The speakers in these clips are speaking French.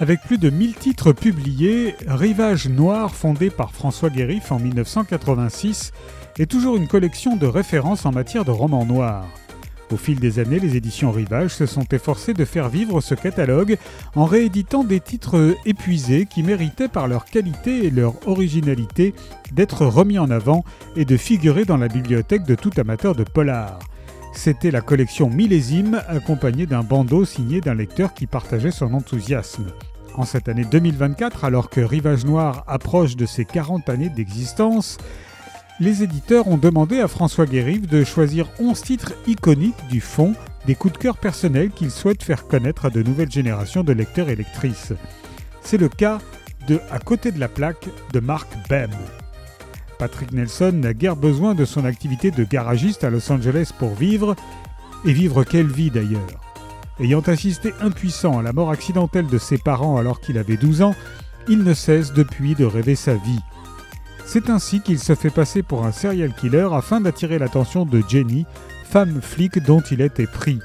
Avec plus de 1000 titres publiés, Rivage Noir, fondé par François Guérif en 1986, est toujours une collection de références en matière de romans noirs. Au fil des années, les éditions Rivage se sont efforcées de faire vivre ce catalogue en rééditant des titres épuisés qui méritaient par leur qualité et leur originalité d'être remis en avant et de figurer dans la bibliothèque de tout amateur de polar. C'était la collection Millésime accompagnée d'un bandeau signé d'un lecteur qui partageait son enthousiasme. En cette année 2024, alors que Rivage Noir approche de ses 40 années d'existence, les éditeurs ont demandé à François Guérive de choisir 11 titres iconiques du fond des coups de cœur personnels qu'il souhaite faire connaître à de nouvelles générations de lecteurs et lectrices. C'est le cas de À côté de la plaque de Mark Bem. Patrick Nelson n'a guère besoin de son activité de garagiste à Los Angeles pour vivre, et vivre quelle vie d'ailleurs. Ayant assisté impuissant à la mort accidentelle de ses parents alors qu'il avait 12 ans, il ne cesse depuis de rêver sa vie. C'est ainsi qu'il se fait passer pour un serial killer afin d'attirer l'attention de Jenny, femme flic dont il était pris.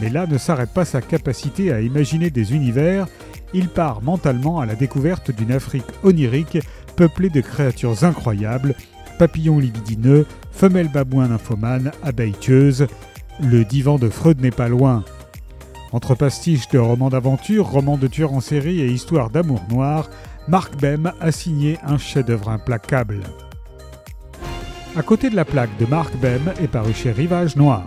Mais là ne s'arrête pas sa capacité à imaginer des univers, il part mentalement à la découverte d'une Afrique onirique peuplée de créatures incroyables, papillons libidineux, femelles babouins nymphomanes, abeilles tueuses. Le divan de Freud n'est pas loin. Entre pastiches de romans d'aventure, romans de tueurs en série et histoires d'amour noir, Mark Bem a signé un chef-d'œuvre implacable. À côté de la plaque de Mark Bem est paru chez Rivage Noir.